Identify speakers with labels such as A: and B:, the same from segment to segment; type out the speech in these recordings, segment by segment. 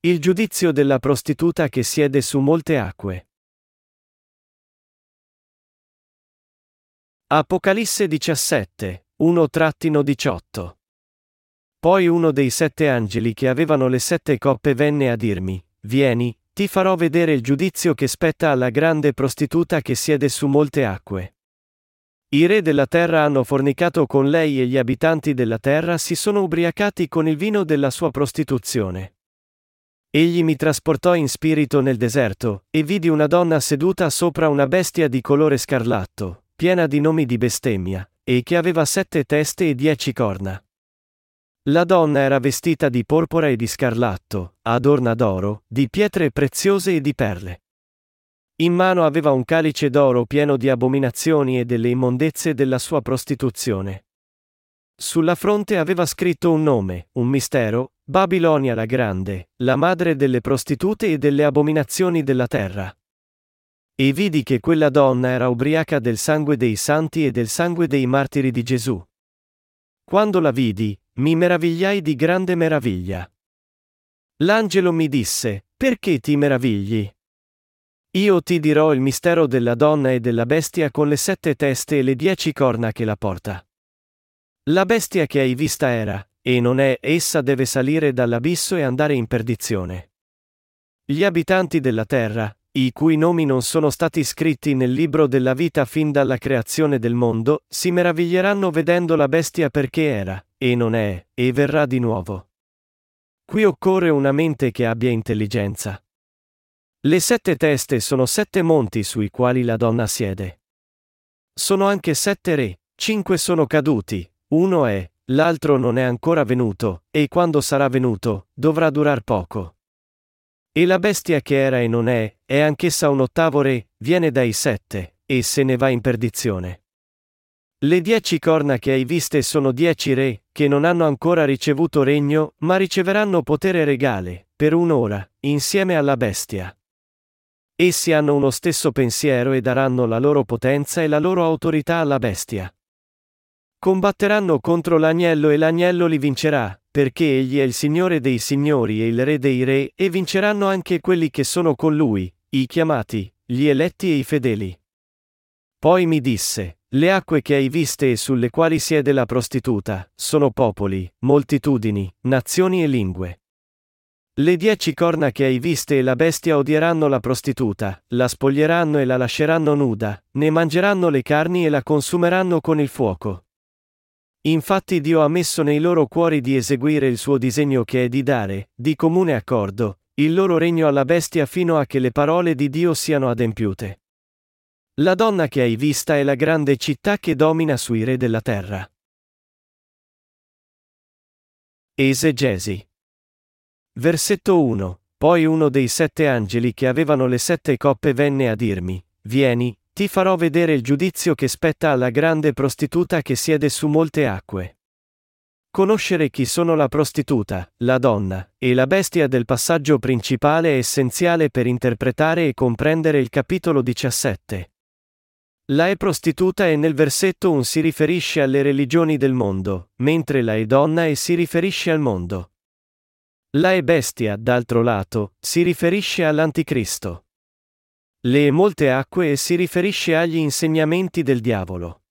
A: Il giudizio della prostituta che siede su molte acque. Apocalisse 17, 1-18. Poi uno dei sette angeli che avevano le sette coppe venne a dirmi, Vieni, ti farò vedere il giudizio che spetta alla grande prostituta che siede su molte acque. I re della terra hanno fornicato con lei e gli abitanti della terra si sono ubriacati con il vino della sua prostituzione. Egli mi trasportò in spirito nel deserto, e vidi una donna seduta sopra una bestia di colore scarlatto, piena di nomi di bestemmia, e che aveva sette teste e dieci corna. La donna era vestita di porpora e di scarlatto, adorna d'oro, di pietre preziose e di perle. In mano aveva un calice d'oro pieno di abominazioni e delle immondezze della sua prostituzione. Sulla fronte aveva scritto un nome, un mistero, Babilonia la Grande, la madre delle prostitute e delle abominazioni della terra. E vidi che quella donna era ubriaca del sangue dei santi e del sangue dei martiri di Gesù. Quando la vidi, mi meravigliai di grande meraviglia. L'angelo mi disse, perché ti meravigli? Io ti dirò il mistero della donna e della bestia con le sette teste e le dieci corna che la porta. La bestia che hai vista era, e non è, essa deve salire dall'abisso e andare in perdizione. Gli abitanti della terra, i cui nomi non sono stati scritti nel libro della vita fin dalla creazione del mondo, si meraviglieranno vedendo la bestia perché era, e non è, e verrà di nuovo. Qui occorre una mente che abbia intelligenza. Le sette teste sono sette monti sui quali la donna siede. Sono anche sette re, cinque sono caduti, uno è, l'altro non è ancora venuto, e quando sarà venuto, dovrà durar poco. E la bestia che era e non è, è anch'essa un ottavo re, viene dai sette, e se ne va in perdizione. Le dieci corna che hai viste sono dieci re, che non hanno ancora ricevuto regno, ma riceveranno potere regale, per un'ora, insieme alla bestia. Essi hanno uno stesso pensiero e daranno la loro potenza e la loro autorità alla bestia. Combatteranno contro l'agnello e l'agnello li vincerà, perché egli è il Signore dei Signori e il Re dei Re, e vinceranno anche quelli che sono con lui, i chiamati, gli eletti e i fedeli. Poi mi disse, le acque che hai viste e sulle quali siede la prostituta, sono popoli, moltitudini, nazioni e lingue. Le dieci corna che hai viste e la bestia odieranno la prostituta, la spoglieranno e la lasceranno nuda, ne mangeranno le carni e la consumeranno con il fuoco. Infatti Dio ha messo nei loro cuori di eseguire il suo disegno che è di dare, di comune accordo, il loro regno alla bestia fino a che le parole di Dio siano adempiute. La donna che hai vista è la grande città che domina sui re della terra. Esegesi. Versetto 1. Poi uno dei sette angeli che avevano le sette coppe venne a dirmi, Vieni, ti farò vedere il giudizio che spetta alla grande prostituta che siede su molte acque. Conoscere chi sono la prostituta, la donna, e la bestia del passaggio principale è essenziale per interpretare e comprendere il capitolo 17. La è prostituta e nel versetto 1 si riferisce alle religioni del mondo, mentre la è donna e si riferisce al mondo. La è bestia, d'altro lato, si riferisce all'anticristo. Le molte acque si riferisce agli insegnamenti del diavolo.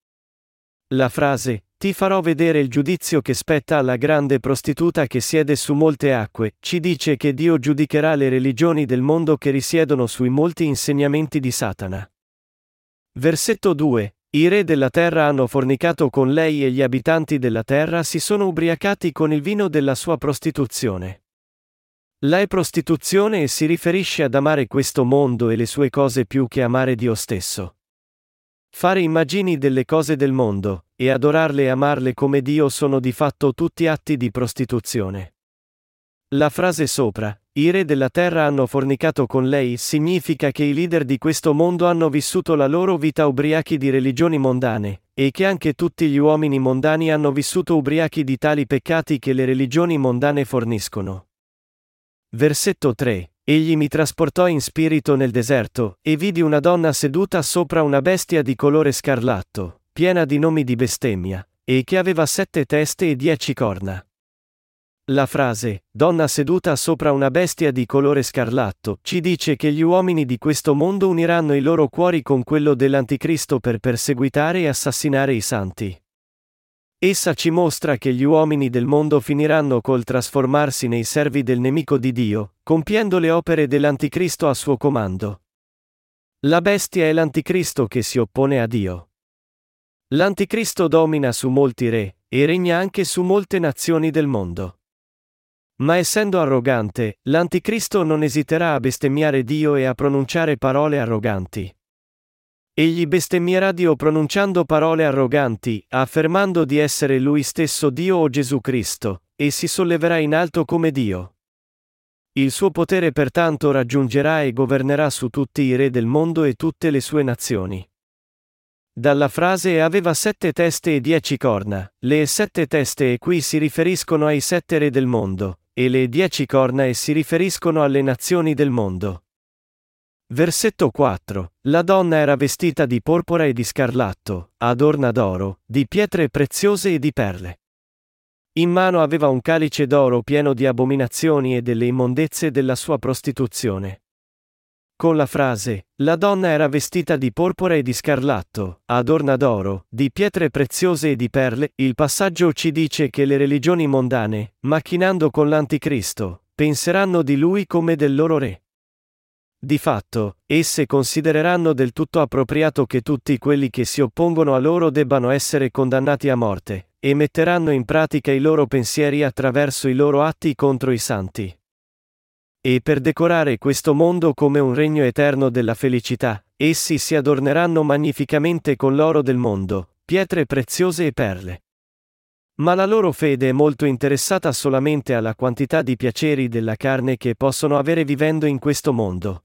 A: La frase, ti farò vedere il giudizio che spetta alla grande prostituta che siede su molte acque, ci dice che Dio giudicherà le religioni del mondo che risiedono sui molti insegnamenti di Satana. Versetto 2. I re della terra hanno fornicato con lei e gli abitanti della terra si sono ubriacati con il vino della sua prostituzione. La è prostituzione e si riferisce ad amare questo mondo e le sue cose più che amare Dio stesso. Fare immagini delle cose del mondo, e adorarle e amarle come Dio sono di fatto tutti atti di prostituzione. La frase sopra, i re della terra hanno fornicato con lei, significa che i leader di questo mondo hanno vissuto la loro vita ubriachi di religioni mondane, e che anche tutti gli uomini mondani hanno vissuto ubriachi di tali peccati che le religioni mondane forniscono. Versetto 3. Egli mi trasportò in spirito nel deserto, e vidi una donna seduta sopra una bestia di colore scarlatto, piena di nomi di bestemmia, e che aveva sette teste e dieci corna. La frase, donna seduta sopra una bestia di colore scarlatto, ci dice che gli uomini di questo mondo uniranno i loro cuori con quello dell'Anticristo per perseguitare e assassinare i santi. Essa ci mostra che gli uomini del mondo finiranno col trasformarsi nei servi del nemico di Dio, compiendo le opere dell'Anticristo a suo comando. La bestia è l'Anticristo che si oppone a Dio. L'Anticristo domina su molti re, e regna anche su molte nazioni del mondo. Ma essendo arrogante, l'Anticristo non esiterà a bestemmiare Dio e a pronunciare parole arroganti. Egli bestemmierà Dio pronunciando parole arroganti, affermando di essere lui stesso Dio o Gesù Cristo, e si solleverà in alto come Dio. Il suo potere pertanto raggiungerà e governerà su tutti i re del mondo e tutte le sue nazioni. Dalla frase aveva sette teste e dieci corna, le sette teste e qui si riferiscono ai sette re del mondo, e le dieci corna e si riferiscono alle nazioni del mondo. Versetto 4. La donna era vestita di porpora e di scarlatto, adorna d'oro, di pietre preziose e di perle. In mano aveva un calice d'oro pieno di abominazioni e delle immondezze della sua prostituzione. Con la frase, la donna era vestita di porpora e di scarlatto, adorna d'oro, di pietre preziose e di perle, il passaggio ci dice che le religioni mondane, macchinando con l'anticristo, penseranno di lui come del loro re. Di fatto, esse considereranno del tutto appropriato che tutti quelli che si oppongono a loro debbano essere condannati a morte, e metteranno in pratica i loro pensieri attraverso i loro atti contro i santi. E per decorare questo mondo come un regno eterno della felicità, essi si adorneranno magnificamente con l'oro del mondo, pietre preziose e perle. Ma la loro fede è molto interessata solamente alla quantità di piaceri della carne che possono avere vivendo in questo mondo.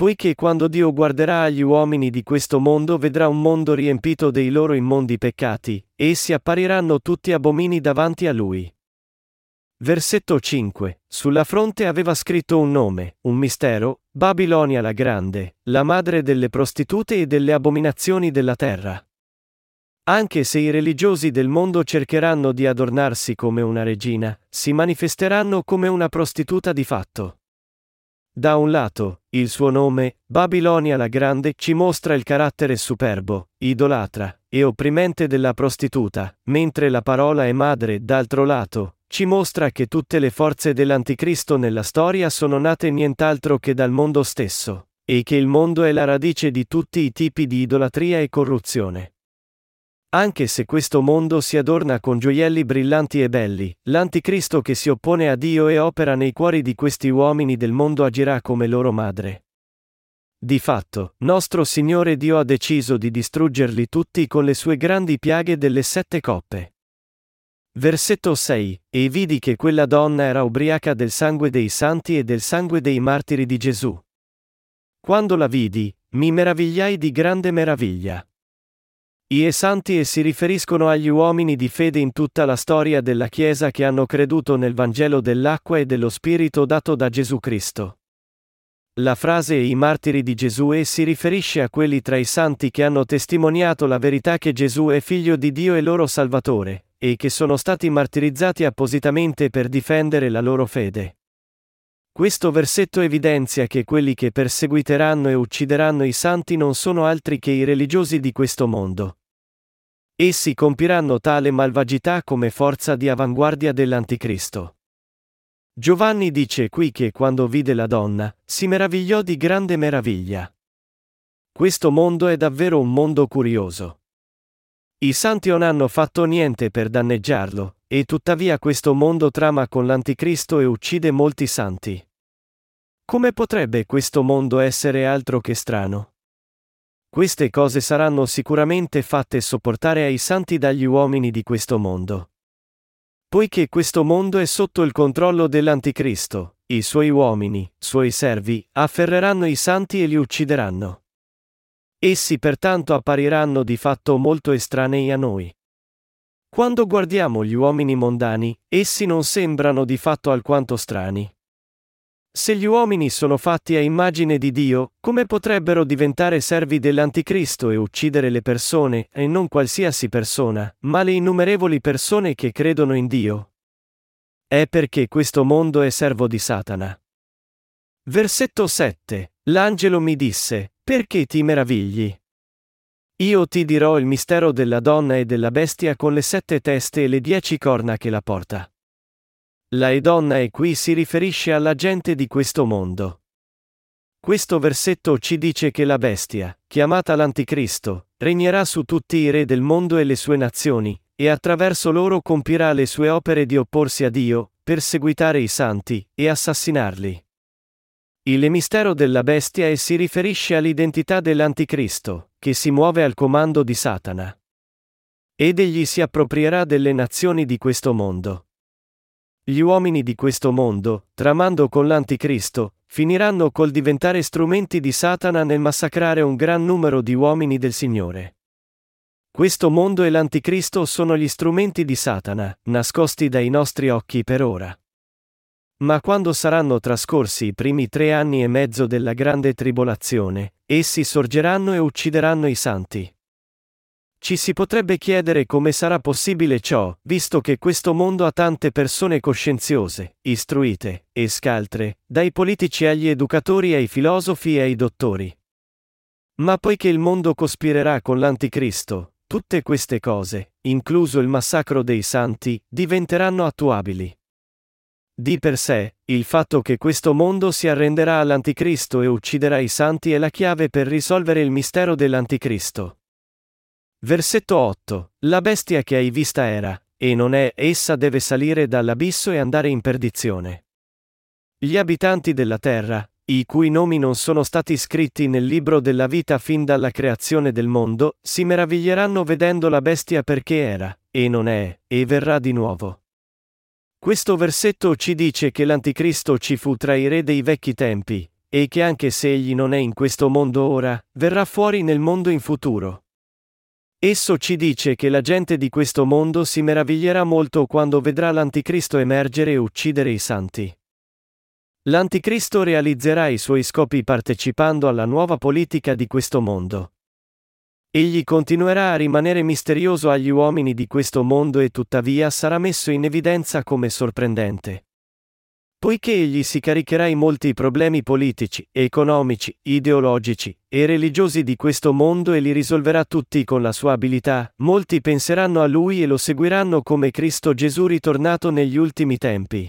A: Poiché quando Dio guarderà agli uomini di questo mondo vedrà un mondo riempito dei loro immondi peccati, essi appariranno tutti abomini davanti a Lui. Versetto 5. Sulla fronte aveva scritto un nome, un mistero, Babilonia la Grande, la madre delle prostitute e delle abominazioni della terra. Anche se i religiosi del mondo cercheranno di adornarsi come una regina, si manifesteranno come una prostituta di fatto. Da un lato, il suo nome, Babilonia la Grande, ci mostra il carattere superbo, idolatra e opprimente della prostituta, mentre la parola è madre, d'altro lato, ci mostra che tutte le forze dell'Anticristo nella storia sono nate nient'altro che dal mondo stesso, e che il mondo è la radice di tutti i tipi di idolatria e corruzione. Anche se questo mondo si adorna con gioielli brillanti e belli, l'Anticristo che si oppone a Dio e opera nei cuori di questi uomini del mondo agirà come loro madre. Di fatto, nostro Signore Dio ha deciso di distruggerli tutti con le sue grandi piaghe delle sette coppe. Versetto 6. E vidi che quella donna era ubriaca del sangue dei santi e del sangue dei martiri di Gesù. Quando la vidi, mi meravigliai di grande meraviglia. I santi e si riferiscono agli uomini di fede in tutta la storia della Chiesa che hanno creduto nel Vangelo dell'acqua e dello Spirito dato da Gesù Cristo. La frase i martiri di Gesù e si riferisce a quelli tra i santi che hanno testimoniato la verità che Gesù è figlio di Dio e loro Salvatore, e che sono stati martirizzati appositamente per difendere la loro fede. Questo versetto evidenzia che quelli che perseguiteranno e uccideranno i santi non sono altri che i religiosi di questo mondo. Essi compiranno tale malvagità come forza di avanguardia dell'Anticristo. Giovanni dice qui che quando vide la donna, si meravigliò di grande meraviglia. Questo mondo è davvero un mondo curioso. I santi non hanno fatto niente per danneggiarlo, e tuttavia questo mondo trama con l'Anticristo e uccide molti santi. Come potrebbe questo mondo essere altro che strano? Queste cose saranno sicuramente fatte sopportare ai santi dagli uomini di questo mondo. Poiché questo mondo è sotto il controllo dell'Anticristo, i suoi uomini, suoi servi, afferreranno i santi e li uccideranno. Essi pertanto appariranno di fatto molto estranei a noi. Quando guardiamo gli uomini mondani, essi non sembrano di fatto alquanto strani. Se gli uomini sono fatti a immagine di Dio, come potrebbero diventare servi dell'Anticristo e uccidere le persone, e non qualsiasi persona, ma le innumerevoli persone che credono in Dio? è perché questo mondo è servo di Satana. Versetto 7. L'angelo mi disse, perché ti meravigli? Io ti dirò il mistero della donna e della bestia con le sette teste e le dieci corna che la porta. La e donna e qui si riferisce alla gente di questo mondo. Questo versetto ci dice che la bestia, chiamata l'Anticristo, regnerà su tutti i re del mondo e le sue nazioni, e attraverso loro compirà le sue opere di opporsi a Dio, perseguitare i santi, e assassinarli. Il mistero della bestia e si riferisce all'identità dell'Anticristo, che si muove al comando di Satana. Ed egli si approprierà delle nazioni di questo mondo. Gli uomini di questo mondo, tramando con l'Anticristo, finiranno col diventare strumenti di Satana nel massacrare un gran numero di uomini del Signore. Questo mondo e l'Anticristo sono gli strumenti di Satana, nascosti dai nostri occhi per ora. Ma quando saranno trascorsi i primi tre anni e mezzo della grande tribolazione, essi sorgeranno e uccideranno i santi. Ci si potrebbe chiedere come sarà possibile ciò, visto che questo mondo ha tante persone coscienziose, istruite, e scaltre, dai politici agli educatori ai filosofi e ai dottori. Ma poiché il mondo cospirerà con l'Anticristo, tutte queste cose, incluso il massacro dei santi, diventeranno attuabili. Di per sé, il fatto che questo mondo si arrenderà all'Anticristo e ucciderà i santi è la chiave per risolvere il mistero dell'Anticristo. Versetto 8. La bestia che hai vista era, e non è, essa deve salire dall'abisso e andare in perdizione. Gli abitanti della terra, i cui nomi non sono stati scritti nel libro della vita fin dalla creazione del mondo, si meraviglieranno vedendo la bestia perché era, e non è, e verrà di nuovo. Questo versetto ci dice che l'Anticristo ci fu tra i re dei vecchi tempi, e che anche se egli non è in questo mondo ora, verrà fuori nel mondo in futuro. Esso ci dice che la gente di questo mondo si meraviglierà molto quando vedrà l'Anticristo emergere e uccidere i santi. L'Anticristo realizzerà i suoi scopi partecipando alla nuova politica di questo mondo. Egli continuerà a rimanere misterioso agli uomini di questo mondo e tuttavia sarà messo in evidenza come sorprendente. Poiché egli si caricherà i molti problemi politici, economici, ideologici e religiosi di questo mondo e li risolverà tutti con la sua abilità, molti penseranno a lui e lo seguiranno come Cristo Gesù ritornato negli ultimi tempi.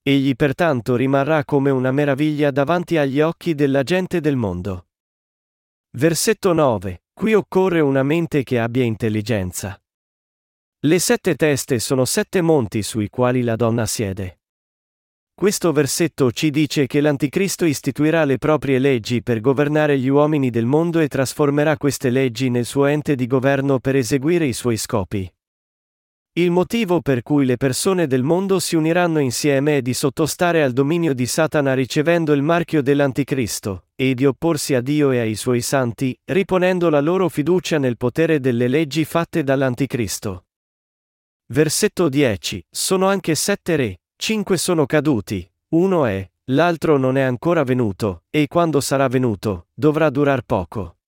A: Egli pertanto rimarrà come una meraviglia davanti agli occhi della gente del mondo. Versetto 9. Qui occorre una mente che abbia intelligenza. Le sette teste sono sette monti sui quali la donna siede. Questo versetto ci dice che l'Anticristo istituirà le proprie leggi per governare gli uomini del mondo e trasformerà queste leggi nel suo ente di governo per eseguire i suoi scopi. Il motivo per cui le persone del mondo si uniranno insieme è di sottostare al dominio di Satana ricevendo il marchio dell'Anticristo, e di opporsi a Dio e ai suoi santi, riponendo la loro fiducia nel potere delle leggi fatte dall'Anticristo. Versetto 10. Sono anche sette re, cinque sono caduti, uno è, l'altro non è ancora venuto, e quando sarà venuto, dovrà durar poco.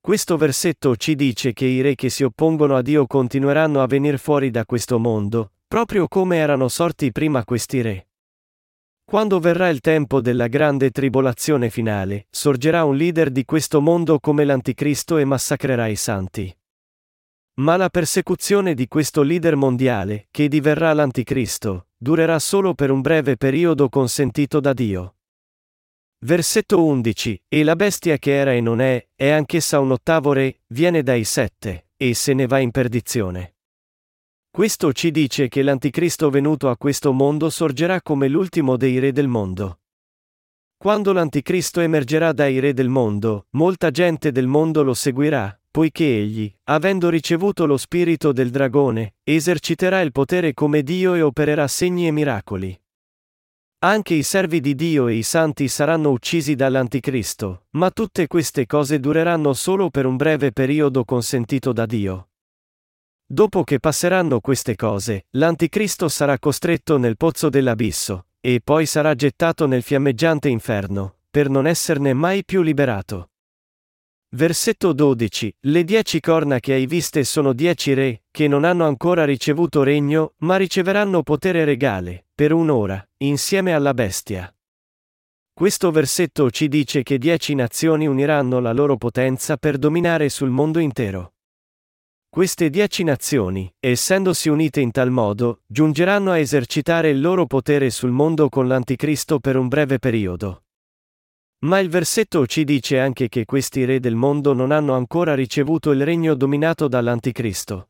A: Questo versetto ci dice che i re che si oppongono a Dio continueranno a venire fuori da questo mondo, proprio come erano sorti prima questi re. Quando verrà il tempo della grande tribolazione finale, sorgerà un leader di questo mondo come l'Anticristo e massacrerà i santi. Ma la persecuzione di questo leader mondiale, che diverrà l'Anticristo, durerà solo per un breve periodo consentito da Dio. Versetto 11. E la bestia che era e non è, è anch'essa un ottavo re, viene dai sette, e se ne va in perdizione. Questo ci dice che l'Anticristo venuto a questo mondo sorgerà come l'ultimo dei re del mondo. Quando l'Anticristo emergerà dai re del mondo, molta gente del mondo lo seguirà, poiché egli, avendo ricevuto lo spirito del dragone, eserciterà il potere come Dio e opererà segni e miracoli. Anche i servi di Dio e i santi saranno uccisi dall'Anticristo, ma tutte queste cose dureranno solo per un breve periodo consentito da Dio. Dopo che passeranno queste cose, l'Anticristo sarà costretto nel pozzo dell'abisso, e poi sarà gettato nel fiammeggiante inferno, per non esserne mai più liberato. Versetto 12. Le dieci corna che hai viste sono dieci re, che non hanno ancora ricevuto regno, ma riceveranno potere regale, per un'ora, insieme alla bestia. Questo versetto ci dice che dieci nazioni uniranno la loro potenza per dominare sul mondo intero. Queste dieci nazioni, essendosi unite in tal modo, giungeranno a esercitare il loro potere sul mondo con l'Anticristo per un breve periodo. Ma il versetto ci dice anche che questi re del mondo non hanno ancora ricevuto il regno dominato dall'Anticristo.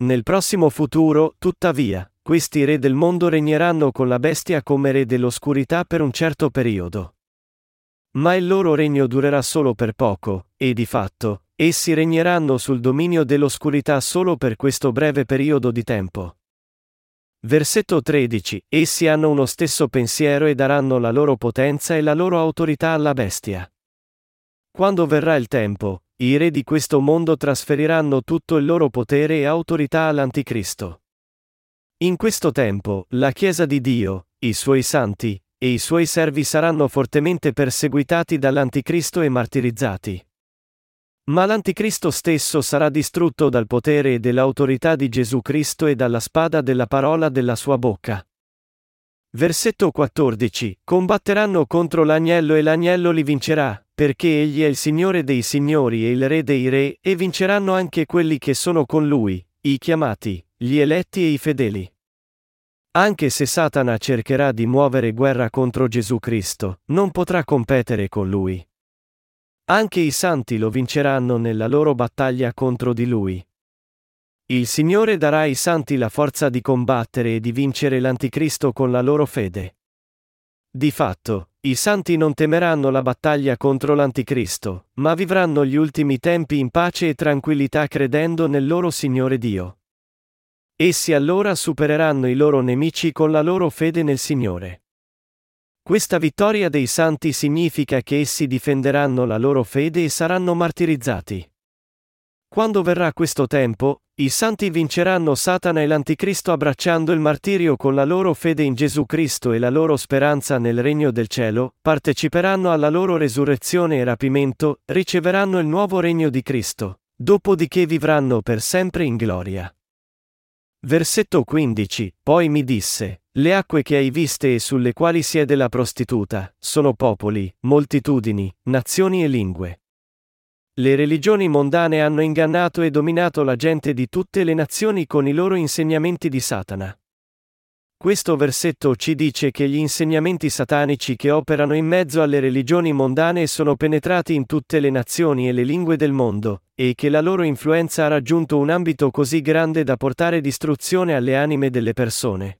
A: Nel prossimo futuro, tuttavia, questi re del mondo regneranno con la bestia come re dell'oscurità per un certo periodo. Ma il loro regno durerà solo per poco, e di fatto, essi regneranno sul dominio dell'oscurità solo per questo breve periodo di tempo. Versetto 13. Essi hanno uno stesso pensiero e daranno la loro potenza e la loro autorità alla bestia. Quando verrà il tempo, i re di questo mondo trasferiranno tutto il loro potere e autorità all'Anticristo. In questo tempo, la Chiesa di Dio, i suoi santi, e i suoi servi saranno fortemente perseguitati dall'Anticristo e martirizzati. Ma l'Anticristo stesso sarà distrutto dal potere e dell'autorità di Gesù Cristo e dalla spada della parola della sua bocca. Versetto 14. Combatteranno contro l'agnello e l'agnello li vincerà, perché egli è il Signore dei Signori e il Re dei Re, e vinceranno anche quelli che sono con lui, i chiamati, gli eletti e i fedeli. Anche se Satana cercherà di muovere guerra contro Gesù Cristo, non potrà competere con lui. Anche i santi lo vinceranno nella loro battaglia contro di lui. Il Signore darà ai santi la forza di combattere e di vincere l'Anticristo con la loro fede. Di fatto, i santi non temeranno la battaglia contro l'Anticristo, ma vivranno gli ultimi tempi in pace e tranquillità credendo nel loro Signore Dio. Essi allora supereranno i loro nemici con la loro fede nel Signore. Questa vittoria dei santi significa che essi difenderanno la loro fede e saranno martirizzati. Quando verrà questo tempo, i santi vinceranno Satana e l'Anticristo abbracciando il martirio con la loro fede in Gesù Cristo e la loro speranza nel regno del cielo, parteciperanno alla loro resurrezione e rapimento, riceveranno il nuovo regno di Cristo, dopodiché vivranno per sempre in gloria. Versetto 15. Poi mi disse, le acque che hai viste e sulle quali siede la prostituta, sono popoli, moltitudini, nazioni e lingue. Le religioni mondane hanno ingannato e dominato la gente di tutte le nazioni con i loro insegnamenti di Satana. Questo versetto ci dice che gli insegnamenti satanici che operano in mezzo alle religioni mondane sono penetrati in tutte le nazioni e le lingue del mondo, e che la loro influenza ha raggiunto un ambito così grande da portare distruzione alle anime delle persone.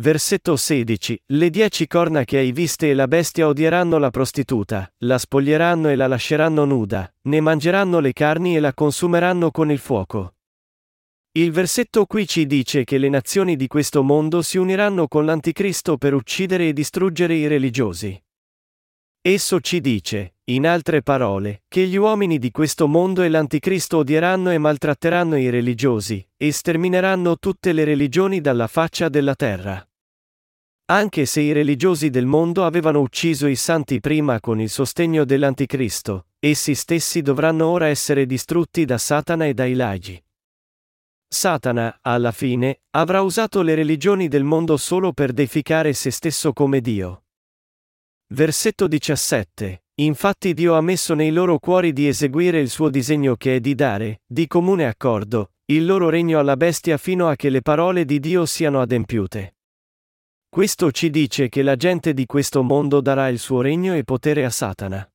A: Versetto 16. Le dieci corna che hai viste e la bestia odieranno la prostituta, la spoglieranno e la lasceranno nuda, ne mangeranno le carni e la consumeranno con il fuoco. Il versetto qui ci dice che le nazioni di questo mondo si uniranno con l'Anticristo per uccidere e distruggere i religiosi. Esso ci dice, in altre parole, che gli uomini di questo mondo e l'Anticristo odieranno e maltratteranno i religiosi, e stermineranno tutte le religioni dalla faccia della terra. Anche se i religiosi del mondo avevano ucciso i santi prima con il sostegno dell'Anticristo, essi stessi dovranno ora essere distrutti da Satana e dai lagi. Satana, alla fine, avrà usato le religioni del mondo solo per deificare se stesso come Dio. Versetto 17. Infatti Dio ha messo nei loro cuori di eseguire il suo disegno che è di dare, di comune accordo, il loro regno alla bestia fino a che le parole di Dio siano adempiute. Questo ci dice che la gente di questo mondo darà il suo regno e potere a Satana.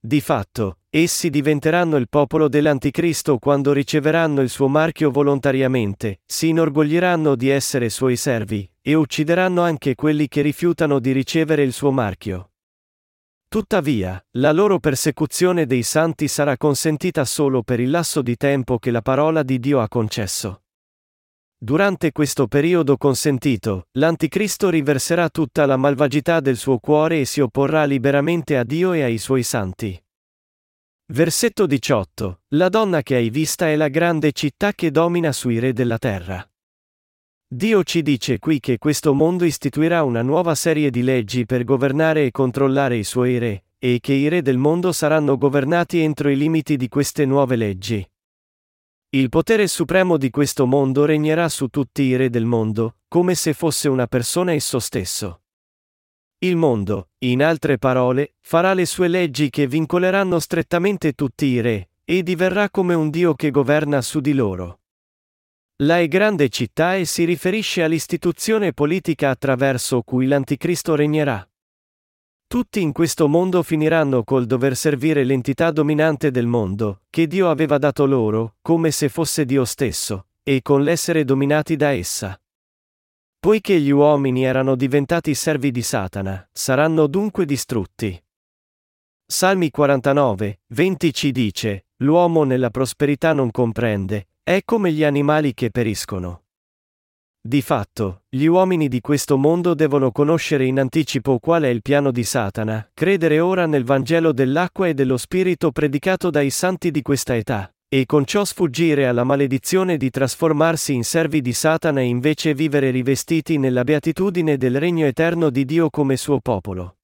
A: Di fatto, essi diventeranno il popolo dell'Anticristo quando riceveranno il suo marchio volontariamente, si inorgogliranno di essere suoi servi, e uccideranno anche quelli che rifiutano di ricevere il suo marchio. Tuttavia, la loro persecuzione dei santi sarà consentita solo per il lasso di tempo che la parola di Dio ha concesso. Durante questo periodo consentito, l'Anticristo riverserà tutta la malvagità del suo cuore e si opporrà liberamente a Dio e ai suoi santi. Versetto 18. La donna che hai vista è la grande città che domina sui re della terra. Dio ci dice qui che questo mondo istituirà una nuova serie di leggi per governare e controllare i suoi re, e che i re del mondo saranno governati entro i limiti di queste nuove leggi. Il potere supremo di questo mondo regnerà su tutti i re del mondo, come se fosse una persona esso stesso. Il mondo, in altre parole, farà le sue leggi che vincoleranno strettamente tutti i re, e diverrà come un Dio che governa su di loro. La è grande città e si riferisce all'istituzione politica attraverso cui l'Anticristo regnerà. Tutti in questo mondo finiranno col dover servire l'entità dominante del mondo, che Dio aveva dato loro, come se fosse Dio stesso, e con l'essere dominati da essa. Poiché gli uomini erano diventati servi di Satana, saranno dunque distrutti. Salmi 49, 20 ci dice, L'uomo nella prosperità non comprende, è come gli animali che periscono. Di fatto, gli uomini di questo mondo devono conoscere in anticipo qual è il piano di Satana, credere ora nel Vangelo dell'acqua e dello Spirito predicato dai santi di questa età, e con ciò sfuggire alla maledizione di trasformarsi in servi di Satana e invece vivere rivestiti nella beatitudine del regno eterno di Dio come suo popolo.